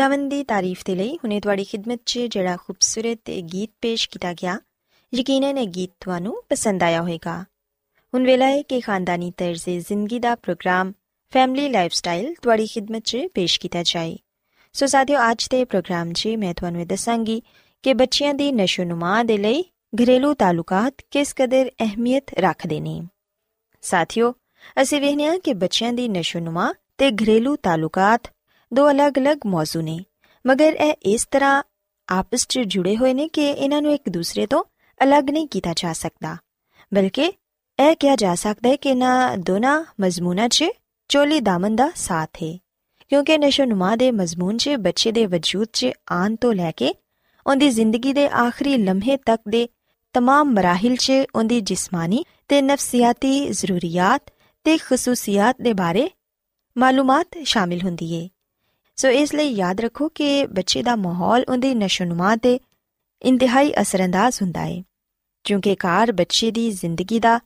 ਖੁਦਾਵੰਦ ਦੀ ਤਾਰੀਫ ਦੇ ਲਈ ਹੁਣੇ ਤੁਹਾਡੀ ਖidmat 'ਚ ਜਿਹੜਾ ਖੂਬਸੂਰਤ ਗੀਤ ਪੇਸ਼ ਕੀਤਾ ਗਿਆ ਯਕੀਨਨ ਇਹ ਗੀਤ ਤੁਹਾਨੂੰ ਪਸੰਦ ਆਇਆ ਹੋਵੇਗਾ ਹੁਣ ਵੇਲਾ ਹੈ ਕਿ ਖਾਨਦਾਨੀ ਤਰਜ਼ੇ ਜ਼ਿੰਦਗੀ ਦਾ ਪ੍ਰੋਗਰਾਮ ਫੈਮਿਲੀ ਲਾਈਫਸਟਾਈਲ ਤੁਹਾਡੀ ਖidmat 'ਚ ਪੇਸ਼ ਕੀਤਾ ਜਾਏ ਸੋ ਸਾਥੀਓ ਅੱਜ ਦੇ ਪ੍ਰੋਗਰਾਮ 'ਚ ਮੈਂ ਤੁਹਾਨੂੰ ਇਹ ਦੱਸਾਂਗੀ ਕਿ ਬੱਚਿਆਂ ਦੀ ਨਸ਼ੋਨੁਮਾ ਦੇ ਲਈ ਘਰੇਲੂ ਤਾਲੁਕਾਤ ਕਿਸ ਕਦਰ ਅਹਿਮੀਅਤ ਰੱਖਦੇ ਨੇ ਸਾਥੀਓ ਅਸੀਂ ਵੇਖਦੇ ਹਾਂ ਕਿ ਬੱਚਿਆਂ ਦੀ ਨਸ਼ੋਨੁਮਾ ਤੇ ਘਰੇਲੂ ਤਾਲੁਕਾਤ ਦੋ ਅਲੱਗ-ਅਲੱਗ ਮੌਜੂ ਨੇ। ਮਗਰ ਇਹ ਇਸ ਤਰ੍ਹਾਂ ਆਪਸ 'ਚ ਜੁੜੇ ਹੋਏ ਨੇ ਕਿ ਇਹਨਾਂ ਨੂੰ ਇੱਕ ਦੂਸਰੇ ਤੋਂ ਅਲੱਗ ਨਹੀਂ ਕੀਤਾ ਜਾ ਸਕਦਾ। ਬਲਕਿ ਇਹ ਕਿਹਾ ਜਾ ਸਕਦਾ ਹੈ ਕਿ ਇਹਨਾਂ ਦੋਨਾਂ ਮਜ਼ਮੂਨਾਂ 'ਚ ਚੋਲੀ ਦਾਮਨ ਦਾ ਸਾਥ ਹੈ। ਕਿਉਂਕਿ ਨਸ਼ੋਨੁਮਾ ਦੇ ਮਜ਼ਮੂਨ 'ਚ, ਬੱਚੇ ਦੇ ਵਜੂਦ 'ਚ ਆਨ ਤੋਂ ਲੈ ਕੇ ਉਹਦੀ ਜ਼ਿੰਦਗੀ ਦੇ ਆਖਰੀ ਲਮਹੇ ਤੱਕ ਦੇ ਤਮਾਮ ਮਰਾਹਲ 'ਚ ਉਹਦੀ ਜਿਸਮਾਨੀ ਤੇ ਨਫਸੀਆਤੀ ਜ਼ਰੂਰੀਅਤ ਤੇ ਖਸੂਸੀਅਤ ਦੇ ਬਾਰੇ ਮਾਲੂਮਾਤ ਸ਼ਾਮਿਲ ਹੁੰਦੀ ਹੈ। ਸੋ ਇਸ ਲਈ ਯਾਦ ਰੱਖੋ ਕਿ ਬੱਚੇ ਦਾ ਮਾਹੌਲ ਉਹਦੀ ਨਸ਼ੋਨੁਮਾ ਤੇ ਇੰਤਹਾਈ ਅਸਰੰਦਾਜ਼ ਹੁੰਦਾ ਏ, ਕਿਉਂਕਿ ਕਾਰ ਬੱਚੇ ਦੀ ਜ਼ਿੰਦਗੀ ਦਾ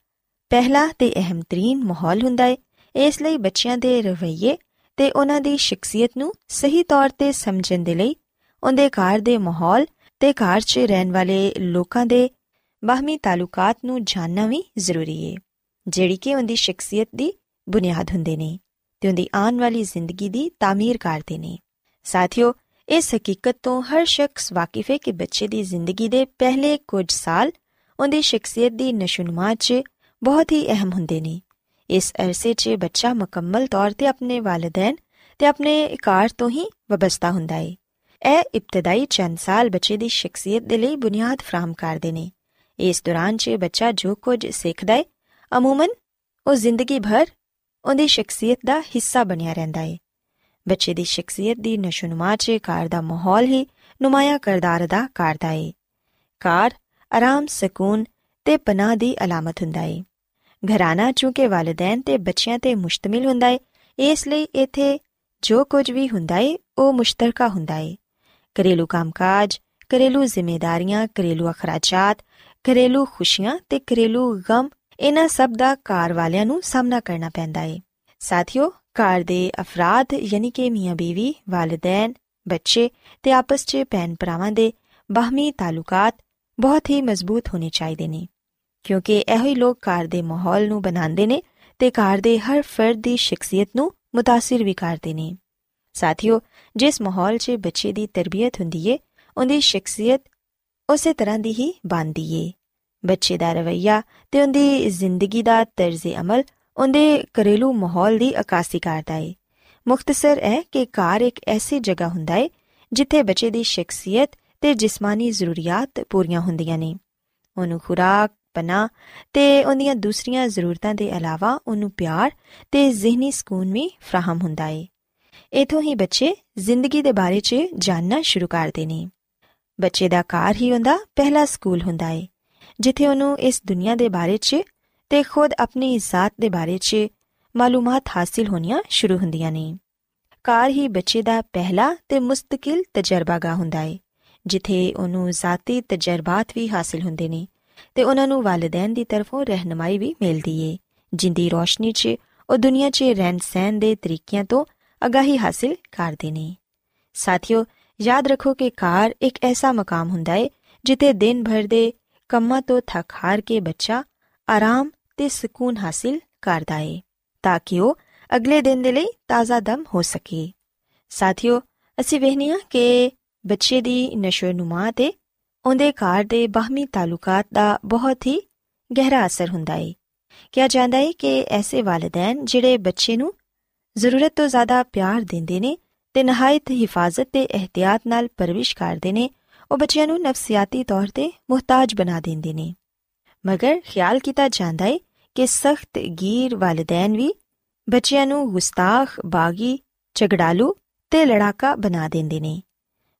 ਪਹਿਲਾ ਤੇ ਅਹਿਮ ਤਰੀਨ ਮਾਹੌਲ ਹੁੰਦਾ ਏ। ਇਸ ਲਈ ਬੱਚਿਆਂ ਦੇ ਰਵੱਈਏ ਤੇ ਉਹਨਾਂ ਦੀ ਸ਼ਖਸੀਅਤ ਨੂੰ ਸਹੀ ਤੌਰ ਤੇ ਸਮਝਣ ਦੇ ਲਈ ਉਹਦੇ ਘਰ ਦੇ ਮਾਹੌਲ ਤੇ ਘਰ 'ਚ ਰਹਿਣ ਵਾਲੇ ਲੋਕਾਂ ਦੇ ਬਾਹਮੀ ਤਾਲੁਕਾਤ ਨੂੰ ਜਾਣਨਾ ਵੀ ਜ਼ਰੂਰੀ ਹੈ ਜਿਹੜੀ ਕਿ ਉਹਦੀ ਸ਼ਖਸੀਅਤ ਦੀ ਬੁਨਿਆਦ ਹੁੰਦੇ ਨੇ। ਤੇ ਆਉਣ ਵਾਲੀ ਜ਼ਿੰਦਗੀ ਦੀ ਤਾਮੀਰ ਕਰਦੇ ਨੇ। ਸਾਥੀਓ, ਇਸ ਹਕੀਕਤ ਤੋਂ ਹਰ ਸ਼ਖਸ ਵਾਕਿਫ ਹੈ ਕਿ ਬੱਚੇ ਦੀ ਜ਼ਿੰਦਗੀ ਦੇ ਪਹਿਲੇ ਕੁਝ ਸਾਲ ਉਹਦੀ ਸ਼ਖਸੀਅਤ ਦੀ ਨਸ਼ੁਨਮਾ 'ਚ ਬਹੁਤ ਹੀ ਅਹਿਮ ਹੁੰਦੇ ਨੇ। ਇਸ ਅਰਸੇ 'ਚ ਬੱਚਾ ਮੁਕੰਮਲ ਤੌਰ ਤੇ ਆਪਣੇ ਵਾਲਿਦੈਨ ਤੇ ਆਪਣੇ ਇਕਾਰ ਤੋਂ ਹੀ ਵਬਸਤਾ ਹੁੰਦਾ ਹੈ ਇਹ ਇਬਤਦਾਈ ਚੰਦ ਸਾਲ ਬੱਚੇ ਦੀ ਸ਼ਖਸੀਅਤ ਦੇ ਲਈ ਬੁਨਿਆਦ ਫਰਾਮ ਕਰਦੇ ਨੇ। ਇਸ ਦੌਰਾਨ 'ਚ ਬੱਚਾ ਜੋ ਕੁਝ ਸਿੱਖਦਾ ਹੈ ਅਮੂਮਨ ਉਹ ਜ਼ਿੰਦਗੀ ਭਰ ਉਹਦੀ ਸ਼ਖਸੀਅਤ ਦਾ ਹਿੱਸਾ ਬਣਿਆ ਰਹਿੰਦਾ ਹੈ ਬੱਚੇ ਦੀ ਸ਼ਖਸੀਅਤ ਦੀ ਨਸ਼ੁਨਮਾ 'ਚ ਕਾਰ ਦਾ ਮਾਹੌਲ ਹੀ ਨੁਮਾਇਆ ਕਰਦਾਰ ਅਦਾ ਕਰਦਾ ਹੈ ਕਾਰ ਆਰਾਮ, ਸਕੂਨ ਤੇ ਪਨਾਹ ਦੀ ਅਲਾਮਤ ਹੁੰਦਾ ਹੈ ਘਰਾਨਾ ਚੂੰਕਿ ਵਾਲਿਦੈਨ ਤੇ ਬੱਚਿਆਂ ਤੇ ਮੁਸ਼ਤਮਿਲ ਹੁੰਦਾ ਹੈ ਇਸ ਲਈ ਇਥੇ ਜੋ ਕੁਝ ਵੀ ਹੁੰਦਾ ਹੈ ਉਹ ਮੁਸ਼ਤਰਕਾ ਹੁੰਦਾ ਹੈ ਘਰੇਲੂ ਕੰਮਕਾਜ, ਘਰੇਲੂ ਜ਼ਿੰਮੇਵਾਰੀਆਂ ਘਰੇਲੂ ਅਖਰਾਜਾਤ, ਘਰੇਲੂ ਖੁਸ਼ੀਆਂ ਤੇ ਘਰੇਲੂ ਗਮ ਇਹਨਾਂ ਸਭ ਦਾ ਘਰ ਵਾਲਿਆਂ ਨੂੰ ਸਾਹਮਣਾ ਕਰਨਾ ਪੈਂਦਾ ਹੈ ਸਾਥੀਓ ਘਰ ਦੇ ਅਫਰਾਦ ਯਾਨੀ ਕਿ ਮੀਆਂ ਬੀਵੀ ਵਾਲਿਦੈਨ ਬੱਚੇ ਤੇ ਆਪਸ 'ਚ ਭੈਣ ਭਰਾਵਾਂ ਦੇ ਬਾਹਮੀ ਤਾਲੁਕਾਤ ਬਹੁਤ ਹੀ ਮਜ਼ਬੂਤ ਹੋਣੇ ਚਾਹੀਦੇ ਨੇ ਕਿਉਂਕਿ ਇਹੋ ਹੀ ਲੋਕ ਘਰ ਦੇ ਮਾਹੌਲ ਨੂੰ ਬਣਾਉਂਦੇ ਨੇ ਤੇ ਘਰ ਦੇ ਹਰ ਫਰਦ ਦੀ ਸ਼ਖਸੀਅਤ ਨੂੰ متاثر ਵੀ ਕਰਦੇ ਨੇ ਸਾਥੀਓ ਜਿਸ ਮਾਹੌਲ 'ਚ ਬੱਚੇ ਦੀ ਤਰਬੀਅਤ ਹੁੰਦੀ ਏ ਉਹਦੀ ਸ਼ਖਸੀਅਤ ਉਸੇ ਤਰ੍ਹਾਂ ਦੀ ਹੀ ਬਣਦੀ ਏ ਬੱਚੇ ਦਾ ਰਵਈਆ ਤੇ ਉਹਦੀ ਜ਼ਿੰਦਗੀ ਦਾ ਤਰਜ਼ ਅਮਲ, ਉਹਦੇ ਘਰੇਲੂ ਮਾਹੌਲ ਦੀ ਅਕਾਸੀ ਕਰਦਾ ਏ। ਮੁਖਤਸਰ ਹੈ ਕਿ ਘਰ ਇੱਕ ਐਸੀ ਜਗ੍ਹਾ ਹੁੰਦਾ ਏ, ਜਿੱਥੇ ਬੱਚੇ ਦੀ ਸ਼ਖਸੀਅਤ ਤੇ ਜਿਸਮਾਨੀ ਜ਼ਰੂਰੀਅਤ ਪੂਰੀਆਂ ਹੁੰਦੀਆਂ ਨੇ। ਉਹਨੂੰ ਖੁਰਾਕ ਪਨਾ ਤੇ ਉਹਦੀਆਂ ਦੂਸਰੀਆਂ ਜ਼ਰੂਰਤਾਂ ਦੇ ਇਲਾਵਾ ਉਹਨੂੰ ਪਿਆਰ ਤੇ ਜ਼ਿਹਨੀ ਸਕੂਨ ਵੀ ਫਰਾਹਮ ਹੁੰਦਾ ਏ। ਇਥੋਂ ਹੀ ਬੱਚੇ ਜ਼ਿੰਦਗੀ ਦੇ ਬਾਰੇ 'ਚ ਜਾਣਨਾ ਸ਼ੁਰੂ ਕਰਦੇ ਨੇ। ਬੱਚੇ ਦਾ ਘਰ ਹੀ ਹੁੰਦਾ ਪਹਿਲਾ ਸਕੂਲ ਹੁੰਦਾ ਏ। ਜਿੱਥੇ ਉਹਨੂੰ ਇਸ ਦੁਨੀਆ ਦੇ ਬਾਰੇ 'ਚ ਤੇ ਖੁਦ ਆਪਣੀ ਜ਼ਾਤ ਦੇ ਬਾਰੇ 'ਚ ਮਾਲੂਮਾਤ ਹਾਸਿਲ ਹੋਣੀਆਂ ਸ਼ੁਰੂ ਹੁੰਦੀਆਂ ਨੇ। ਘਰ ਹੀ ਬੱਚੇ ਦਾ ਪਹਿਲਾ ਤੇ ਮੁਸਤਕਿਲ ਤਜਰਬਾਗਾ ਹੁੰਦਾ ਏ, ਜਿੱਥੇ ਉਹਨੂੰ ਜ਼ਾਤੀ ਤਜਰਬਾਤ ਵੀ ਹਾਸਿਲ ਹੁੰਦੇ ਨੇ ਤੇ ਉਹਨਾਂ ਨੂੰ ਵਾਲਿਦੈਨ ਦੀ ਤਰਫੋਂ ਰਹਿਨਮਾਈ ਵੀ ਮਿਲਦੀ ਏ, ਜਿੰਦੀ ਰੋਸ਼ਨੀ 'ਚ ਉਹ ਦੁਨੀਆ 'ਚ ਰਹਿਣ ਸਹਿਣ ਦੇ ਤਰੀਕਿਆਂ ਤੋਂ ਅਗਾਹੀ ਹਾਸਿਲ ਕਰਦੇ ਨੇ। ਸਾਥੀਓ, ਯਾਦ ਰੱਖੋ ਕਿ ਕਾਰ ਇੱਕ ਐਸਾ ਮਕਾਮ ਹੁੰਦਾ ਏ, ਜਿੱਥੇ ਦਿਨ ਭਰ ਦੇ ਕੰਮਾਂ ਤੋਂ ਥੱਕ ਹਾਰ ਕੇ ਬੱਚਾ ਆਰਾਮ ਤੇ ਸਕੂਨ ਹਾਸਿਲ ਕਰਦਾ ਏ, ਤਾਂ ਕਿ ਉਹ ਅਗਲੇ ਦਿਨ ਦੇ ਲਈ ਤਾਜ਼ਾ ਦਮ ਹੋ ਸਕੇ। ਸਾਥੀਓ, ਅਸੀਂ ਵੇਖਨੀਆ ਕਿ ਬੱਚੇ ਦੀ ਨਸ਼ੋ ਨੁਮਾ ਤੇ ਉਹਦੇ ਘਰ ਦੇ ਬਾਹਮੀ ਤਾਲੁਕਾਤ ਦਾ ਬਹੁਤ ਹੀ ਗਹਿਰਾ ਅਸਰ ਹੁੰਦਾ ਏ। ਕਿਹਾ ਜਾਂਦਾ ਏ ਕਿ ਐਸੇ ਵਾਲਿਦੈਨ ਜਿਹੜੇ ਬੱਚੇ ਨੂੰ ਜ਼ਰੂਰਤ ਤੋਂ ਜ਼ਿਆਦਾ ਪਿਆਰ ਦਿੰਦੇ ਨੇ ਤੇ ਨਹਾਇਤ ਹਿਫਾਜ਼ਤ ਤੇ ਇhtiyat ਨਾਲ ਪਰਵਿਸ਼ ਕਰਦੇ ਨੇ ਉਹ ਬੱਚਿਆਂ ਨੂੰ ਨਫਸੀਆਤੀ ਤੌਰ ਤੇ ਮੁਹਤਾਜ ਬਣਾ ਦਿੰਦੇ ਨੇ। ਮਗਰ ਖਿਆਲ ਕੀਤਾ ਜਾਂਦਾ ਏ ਕਿ ਸਖਤ ਗੀਰ ਵਾਲਿਦੈਨ ਵੀ ਬੱਚਿਆਂ ਨੂੰ ਗੁਸਤਾਖ, ਬਾਗੀ, ਝਗੜਾਲੂ ਤੇ ਲੜਾਕਾ ਬਣਾ ਦਿੰਦੇ ਨੇ।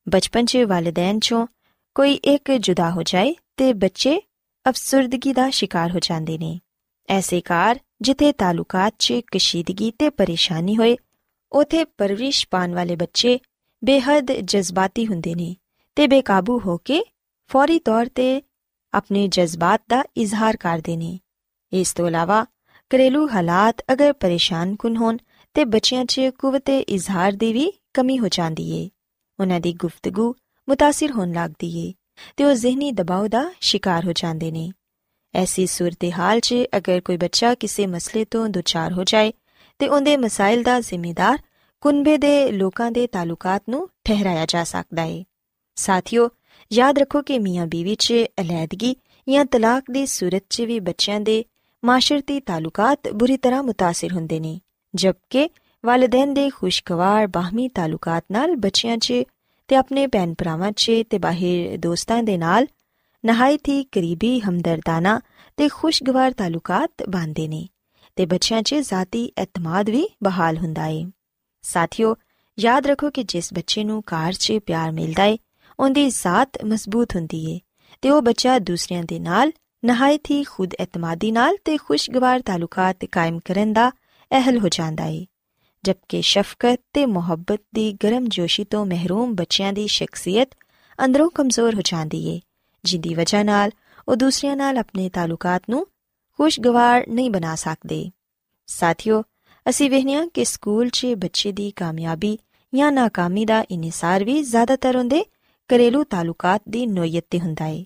ਬਚਪਨ 'ਚ ਵਾਲਿਦੈਨ 'ਚੋਂ ਕੋਈ ਇੱਕ ਜੁਦਾ ਹੋ ਜਾਏ ਤੇ ਬੱਚੇ ਅਫਸਰਦਗੀ ਦਾ ਸ਼ਿਕਾਰ ਹੋ ਜਾਂਦੇ ਨੇ। ਐਸੇ ਕਾਰ ਜਿੱਥੇ ਤਾਲੁਕਾਤ 'ਚ ਕਸ਼ੀਦਗੀ ਤੇ ਪਰੇਸ਼ਾਨੀ ਹੋਏ, ਉਥੇ ਪਰਵਰਿਸ਼ ਪਾਣ ਵਾਲੇ ਬੱਚੇ ਬੇਹੱਦ ਜਜ਼ਬਾਤੀ ਹੁੰਦੇ ਨੇ। ਤੇ ਬੇਕਾਬੂ ਹੋ ਕੇ ਫੌਰੀ ਤੌਰ ਤੇ ਆਪਣੇ ਜਜ਼ਬਾਤ ਦਾ ਇਜ਼ਹਾਰ ਕਰਦੇ ਨੇ ਇਸ ਤੋਂ ਇਲਾਵਾ ਘਰੇਲੂ ਹਾਲਾਤ ਅਗਰ ਪਰੇਸ਼ਾਨ ਕੁਨ ਹੋਣ ਤੇ ਬੱਚਿਆਂ 'ਚ ਕੁਵਤੇ ਇਜ਼ਹਾਰ ਦੀ ਵੀ ਕਮੀ ਹੋ ਜਾਂਦੀ ਏ ਉਹਨਾਂ ਦੀ ਗੁਫ਼ਤਗੂ متاثر ਹੋਣ ਲੱਗਦੀ ਏ ਤੇ ਉਹ ਜ਼ਿਹਨੀ ਦਬਾਅ ਦਾ ਸ਼ਿਕਾਰ ਹੋ ਜਾਂਦੇ ਨੇ ਐਸੀ ਸੂਰਤ-ਹਾਲ 'ਚ ਅਗਰ ਕੋਈ ਬੱਚਾ ਕਿਸੇ ਮਸਲੇ ਤੋਂ ਦੁਚਾਰ ਹੋ ਜਾਏ ਤੇ ਉਹਦੇ ਮਸਾਇਲ ਦਾ ਜ਼ਿੰਮੇਦਾਰ ਕੁਨਬੇ ਦੇ ਲੋਕਾਂ ਦੇ ਤਾਲੁਕਾਤ ਨੂੰ ਠਹਿਰਾਇਆ ਜਾ ਸਕਦਾ ਏ ਸਾਥੀਓ ਯਾਦ ਰੱਖੋ ਕਿ ਮੀਆਂ ਬੀਵੀ 'ਚ ਅਲੈਦਗੀ ਜਾਂ ਤਲਾਕ ਦੀ ਸੂਰਤ 'ਚ ਵੀ ਬੱਚਿਆਂ ਦੇ ਮਾਸ਼ਰਤੀ ਤਾਲੁਕਾਤ ਬੁਰੀ ਤਰ੍ਹਾਂ متاثر ਹੁੰਦੇ ਨੇ ਜਦਕਿ ਵਾਲਿਦੈਨ ਦੇ ਖੁਸ਼ਗਵਾਰ ਬਾਹਮੀ ਤਾਲੁਕਾਤ ਨਾਲ ਬੱਚਿਆਂ 'ਚ ਤੇ ਆਪਣੇ ਭੈਣ ਭਰਾਵਾਂ 'ਚ ਤੇ ਬਾਹਰ ਦੋਸਤਾਂ ਦੇ ਨਾਲ ਨਹਾਇਤ ਹੀ ਕਰੀਬੀ ਹਮਦਰਦਾਨਾ ਤੇ ਖੁਸ਼ਗਵਾਰ ਤਾਲੁਕਾਤ ਬਣਦੇ ਨੇ ਤੇ ਬੱਚਿਆਂ 'ਚ ਜ਼ਾਤੀ ਇਤਮਾਦ ਵੀ ਬਹਾਲ ਹੁੰਦਾ ਏ ਸਾਥੀਓ ਯਾਦ ਰੱਖੋ ਕਿ ਜਿਸ ਬੱਚੇ ਨੂੰ ਕਾਰ 'ਚ ਪਿਆਰ ਮਿਲਦਾ ਏ ਉਹਦੀ ਜ਼ਾਤ ਮਜ਼ਬੂਤ ਹੁੰਦੀ ਏ ਤੇ ਉਹ ਬੱਚਾ ਦੂਸਰਿਆਂ ਦੇ ਨਾਲ, ਨਹਾਇਤ ਹੀ ਖੁਦ ਇਤਮਾਦੀ ਨਾਲ ਤੇ ਖੁਸ਼ਗਵਾਰ ਤਾਲੁਕਾਤ ਕਾਇਮ ਕਰਨ ਦਾ ਅਹਲ ਹੋ ਜਾਂਦਾ ਏ। ਜਦਕਿ ਸ਼ਫਕਤ ਤੇ ਮੁਹੱਬਤ ਦੀ ਗਰਮ ਜੋਸ਼ੀ ਤੋਂ ਮਹਿਰੂਮ ਬੱਚਿਆਂ ਦੀ ਸ਼ਖਸੀਅਤ ਅੰਦਰੋਂ ਕਮਜ਼ੋਰ ਹੋ ਜਾਂਦੀ ਏ, ਜਿੰਦੀ ਵਜ੍ਹਾ ਨਾਲ ਉਹ ਦੂਸਰਿਆਂ ਨਾਲ ਆਪਣੇ ਤਾਲੁਕਾਤ ਨੂੰ ਖੁਸ਼ਗਵਾਰ ਨਹੀਂ ਬਣਾ ਸਕਦੇ। ਸਾਥੀਓ, ਅਸੀਂ ਵੇਖਿਆ ਕਿ ਸਕੂਲ 'ਚ ਬੱਚੇ ਦੀ ਕਾਮਯਾਬੀ ਜਾਂ ਨਾਕਾਮੀ ਦਾ ਇਨਸਾਰ ਵੀ ਜ਼ਿਆਦਾਤਰ ਹੁੰਦੇ ਘਰੇਲੂ ਤਾਲੁਕਾਤ ਦੀ ਨੋਇਤ ਤੇ ਹੁੰਦਾ ਏ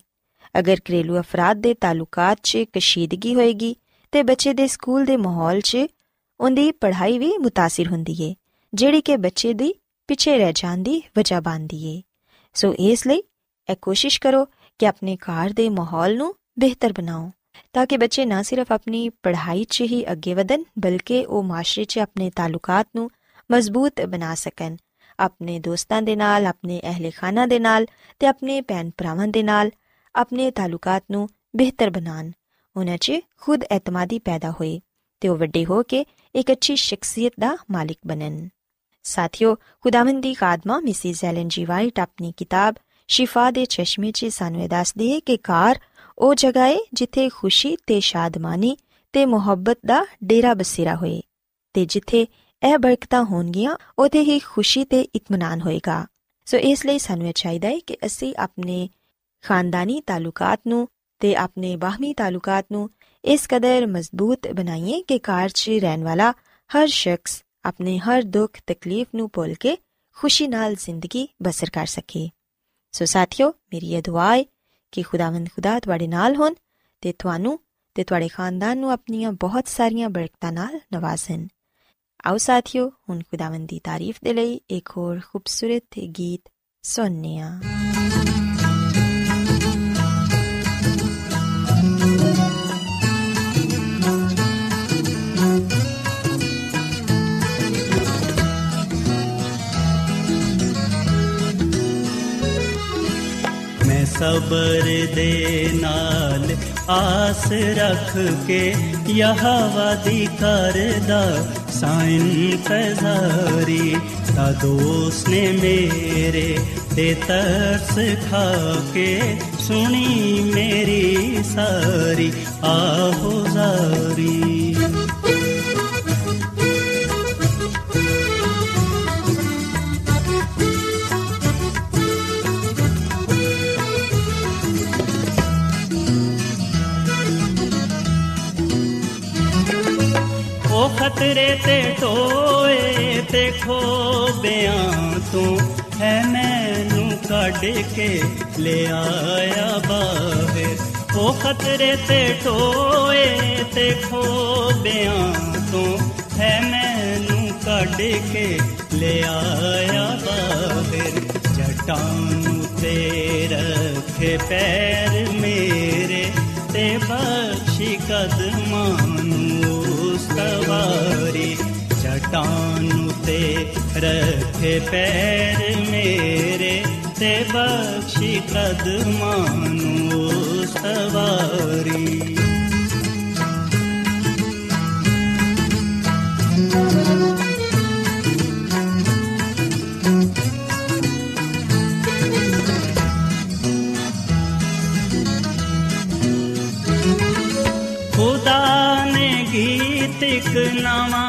ਅਗਰ ਘਰੇਲੂ ਅਫਰਾਦ ਦੇ ਤਾਲੁਕਾਤ 'ਚ ਕਸ਼ੀਦਗੀ ਹੋਏਗੀ ਤੇ ਬੱਚੇ ਦੇ ਸਕੂਲ ਦੇ ਮਾਹੌਲ 'ਚ ਉਹਦੀ ਪੜ੍ਹਾਈ ਵੀ متاثر ਹੁੰਦੀ ਏ ਜਿਹੜੀ ਕਿ ਬੱਚੇ ਦੀ ਪਿੱਛੇ ਰਹਿ ਜਾਂਦੀ ਵਜ੍ਹਾ ਬਣਦੀ ਏ ਸੋ ਇਸ ਲਈ ਇਹ ਕੋਸ਼ਿਸ਼ ਕਰੋ ਕਿ ਆਪਣੇ ਘਰ ਦੇ ਮਾਹੌਲ ਨੂੰ ਬਿਹਤਰ ਬਣਾਓ ਤਾਂ ਕਿ ਬੱਚੇ ਨਾ ਸਿਰਫ ਆਪਣੀ ਪੜ੍ਹਾਈ 'ਚ ਹੀ ਅੱਗੇ ਵਧਣ ਬਲਕਿ ਉਹ ਮਾਸ਼ਰੇ 'ਚ ਆਪਣੇ ਤਾਲੁਕਾਤ ਨੂੰ ਮਜ਼ਬੂਤ ਬਣਾ ਸਕਣ ਆਪਣੇ ਦੋਸਤਾਂ ਦੇ ਨਾਲ, ਆਪਣੇ ਅਹਲੇ ਖਾਨਾ ਦੇ ਨਾਲ ਤੇ ਆਪਣੇ ਭੈਣ ਭਰਾਵਾਂ ਦੇ ਨਾਲ ਆਪਣੇ ਤਾਲੁਕਾਤ ਨੂੰ ਬਿਹਤਰ ਬਣਾਉਣ। ਉਹਨਾਂ 'ਚ ਖੁਦ ਇਤਮਾਦੀ ਪੈਦਾ ਹੋਏ ਤੇ ਉਹ ਵੱਡੇ ਹੋ ਕੇ ਇੱਕ ਅੱਛੀ ਸ਼ਖਸੀਅਤ ਦਾ ਮਾਲਿਕ ਬਣਨ। ਸਾਥੀਓ, ਖੁਦਾਵੰਦ ਦੀ ਖਾਦਮਾ ਮਿਸਿਸ ਐਲਨ ਜੀ ਵਾਈਟ ਆਪਣੀ ਕਿਤਾਬ ਸ਼ਿਫਾ ਦੇ ਚਸ਼ਮੇ 'ਚ ਸਾਨੂੰ ਇਹ ਦੱਸਦੀ ਹੈ ਕਿ ਕਾਰ ਉਹ ਜਗ੍ਹਾ ਹੈ ਜਿੱਥੇ ਖੁਸ਼ੀ ਤੇ ਸ਼ਾਦਮਾਨੀ ਤੇ ਮੁਹੱਬਤ ਦਾ ਡੇਰਾ ਬਸੇਰਾ ਹੋਏ ਤੇ ਜਿੱਥੇ ਇਹ ਬਰਕਤਾਂ ਹੋਣਗੀਆਂ ਉਥੇ ਹੀ ਖੁਸ਼ੀ ਤੇ ਇਤਮਾਨਾਨ ਹੋਏਗਾ। ਸੋ ਇਸ ਲਈ ਸਾਨੂੰ ਇਹ ਚਾਹੀਦਾ ਹੈ ਕਿ ਅਸੀਂ ਆਪਣੇ ਖਾਨਦਾਨੀ ਤਾਲੁਕਾਤ ਨੂੰ ਤੇ ਆਪਣੇ ਬਾਹਮੀ ਤਾਲੁਕਾਤ ਨੂੰ ਇਸ ਕਦਰ ਮਜ਼ਬੂਤ ਬਣਾਈਏ ਕਿ ਕਾਰ 'ਚ ਰਹਿਣ ਵਾਲਾ ਹਰ ਸ਼ਖਸ ਆਪਣੇ ਹਰ ਦੁੱਖ, ਤਕਲੀਫ ਨੂੰ ਭੁੱਲ ਕੇ ਖੁਸ਼ੀ ਨਾਲ ਜ਼ਿੰਦਗੀ ਬਸਰ ਕਰ ਸਕੇ। ਸੋ ਸਾਥੀਓ, ਮੇਰੀ ਇਹ ਦੁਆ ਹੈ ਕਿ ਖੁਦਾਵੰਦ ਖੁਦਾ ਤੁਹਾਡੇ ਨਾਲ ਹੋਣ ਤੇ ਤੁਹਾਨੂੰ ਤੇ ਤੁਹਾਡੇ ਖਾਨਦਾਨ ਨੂੰ ਆਪਣੀਆਂ ਬਹੁਤ ਸਾਰੀਆਂ ਬਰਕਤਾਂ ਨਾਲ ਨਵਾਜ਼ਣ। ਆਓ ਸਾਥੀਓ ਹੁਣ ਖੁਦਾਵੰਦ ਦੀ ਤਾਰੀਫ ਦੇ ਲਈ ਇੱਕ ਹੋਰ ਖੂਬਸੂਰਤ ਗੀਤ ਸੁਣਨੇ ਆ ਮੈਂ ਸਬਰ ਦੇ ਨਾਲ ਆਸ ਰੱਖ ਕੇ ਯਹਵਾ ਦੀ ਕਰਦਾ ਸਾਇਨ ਫਜ਼ਾਰੀ ਤਾ ਦੋਸਤ ਨੇ ਮੇਰੇ ਤੇ ਤਰਸ ਖਾ ਕੇ ਸੁਣੀ ਮੇਰੀ ਸਾਰੀ, ਆਹੋ ਜ਼ਾਰੀ। ਉਹ ਖਤਰੇ ਤੇ ਟੋਏ ਤੇ ਖੋਬਿਆਂ ਤੋਂ ਹੈ ਮੈਨੂੰ ਕੱਢ ਕੇ ਲੈ ਆਇਆ ਬਾਹਰ। ਉਹ ਖਤਰੇ ਤੇ ਟੋਏ ਤੇ ਖੋਬਿਆਂ ਤੋਂ ਹੈ ਮੈਨੂੰ ਕੱਢ ਕੇ ਲੈ ਆਇਆ ਬਾਹਰ। ਜਟਾਂ ਤੇ ਰੱਖੇ ਪੈਰ ਚਟਾਨ ਤੇ ਰੱਖੇ ਪੈਰ ਮੇਰੇ ਤੇ ਬਖਸ਼ੀ ਕਦਮਾਂ ਨੂੰ ਸਵਾਰੀ ਖੁਦਾ ਨੇ ਗੀਤ ਇੱਕ ਨਵਾਂ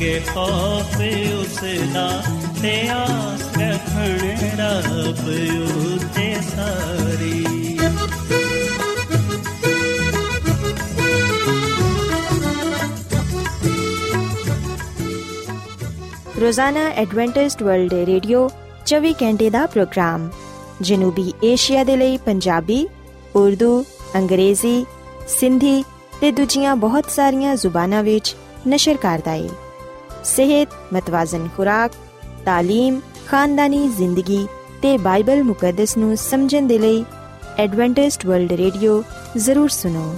ਖੌਫ ਉਸ ਦਾ ਤੇ ਆਸ ਰੱਖਣ ਰੱਬ ਉਤੇ ਸਾਰੀ। ਰੋਜ਼ਾਨਾ ਐਡਵੈਂਟਿਸਟ ਵਰਲਡ ਰੇਡੀਓ 24 ਘੰਟੇ ਦਾ ਪ੍ਰੋਗਰਾਮ, ਜਨੂਬੀ ਏਸ਼ੀਆ ਦੇ ਲਈ ਪੰਜਾਬੀ, ਉਰਦੂ, ਅੰਗਰੇਜ਼ੀ, ਸਿੰਧੀ ਤੇ ਦੂਜੀਆਂ ਬਹੁਤ ਸਾਰੀਆਂ ਜ਼ੁਬਾਨਾਂ ਵਿੱਚ ਨਸ਼ਰ ਕਰਦਾ ਹੈ ਸਿਹਤ ਮਤਵਾਜ਼ਨ ਖੁਰਾਕ تعلیم ਖਾਨਦਾਨੀ ਜ਼ਿੰਦਗੀ ਤੇ ਬਾਈਬਲ ਮੁਕੱਦਸ ਨੂੰ ਸਮਝਣ ਦੇ ਲਈ ਐਡਵੈਂਟਿਸਟ ਵਰਲਡ ਰੇਡੀਓ ਜ਼ਰੂਰ ਸੁਨੋ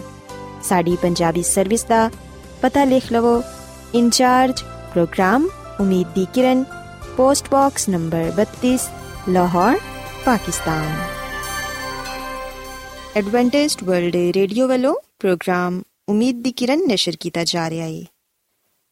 ਸਾਡੀ ਪੰਜਾਬੀ ਸਰਵਿਸ ਦਾ ਪਤਾ ਲਿਖ ਲਵੋ ਇੰਚਾਰਜ ਪ੍ਰੋਗਰਾਮ ਉਮੀਦ ਦੀ ਕਿਰਨ post box number 32 Lahore Pakistan Adventist world radio ਵੱਲੋਂ ਪ੍ਰੋਗਰਾਮ ਉਮੀਦ ਦੀ ਕਿਰਨ ਨਿਸ਼ਰ ਕੀਤਾ ਜਾ ਰਿਹਾ ਹੈ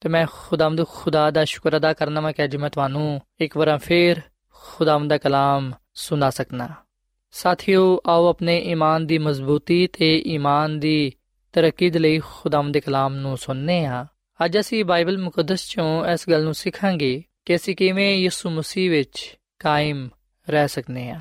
ਤੇ ਮੈਂ ਖੁਦਾਵੰਦ ਖੁਦਾ ਦਾ ਸ਼ੁਕਰ ਅਦਾ ਕਰਨਾ ਮੈਂ ਕਿ ਅੱਜ ਮੈਂ ਤੁਹਾਨੂੰ ਇੱਕ ਵਾਰ ਫੇਰ ਖੁਦਾਵੰਦ ਦਾ ਕਲਾਮ ਸੁਣਾ ਸਕਣਾ ਸਾਥਿਓ, ਆਓ ਆਪਣੇ ਈਮਾਨ ਦੀ ਮਜ਼ਬੂਤੀ ਤੇ ਈਮਾਨ ਦੀ ਤਰੱਕੀ ਦੇ ਲਈ ਖੁਦਾਵੰਦ ਦੇ ਕਲਾਮ ਨੂੰ ਸੁਣਨੇ ਹਾਂ ਅੱਜ ਅਸੀਂ ਬਾਈਬਲ ਮੁਕੱਦਸ ਚੋਂ ਇਸ ਗੱਲ ਨੂੰ ਸਿੱਖਾਂਗੇ ਕਿ ਅਸੀਂ ਕਿਵੇਂ ਯਿਸੂ ਮਸੀਹ ਵਿੱਚ ਕਾਇਮ ਰਹਿ ਸਕਨੇ ਹਾਂ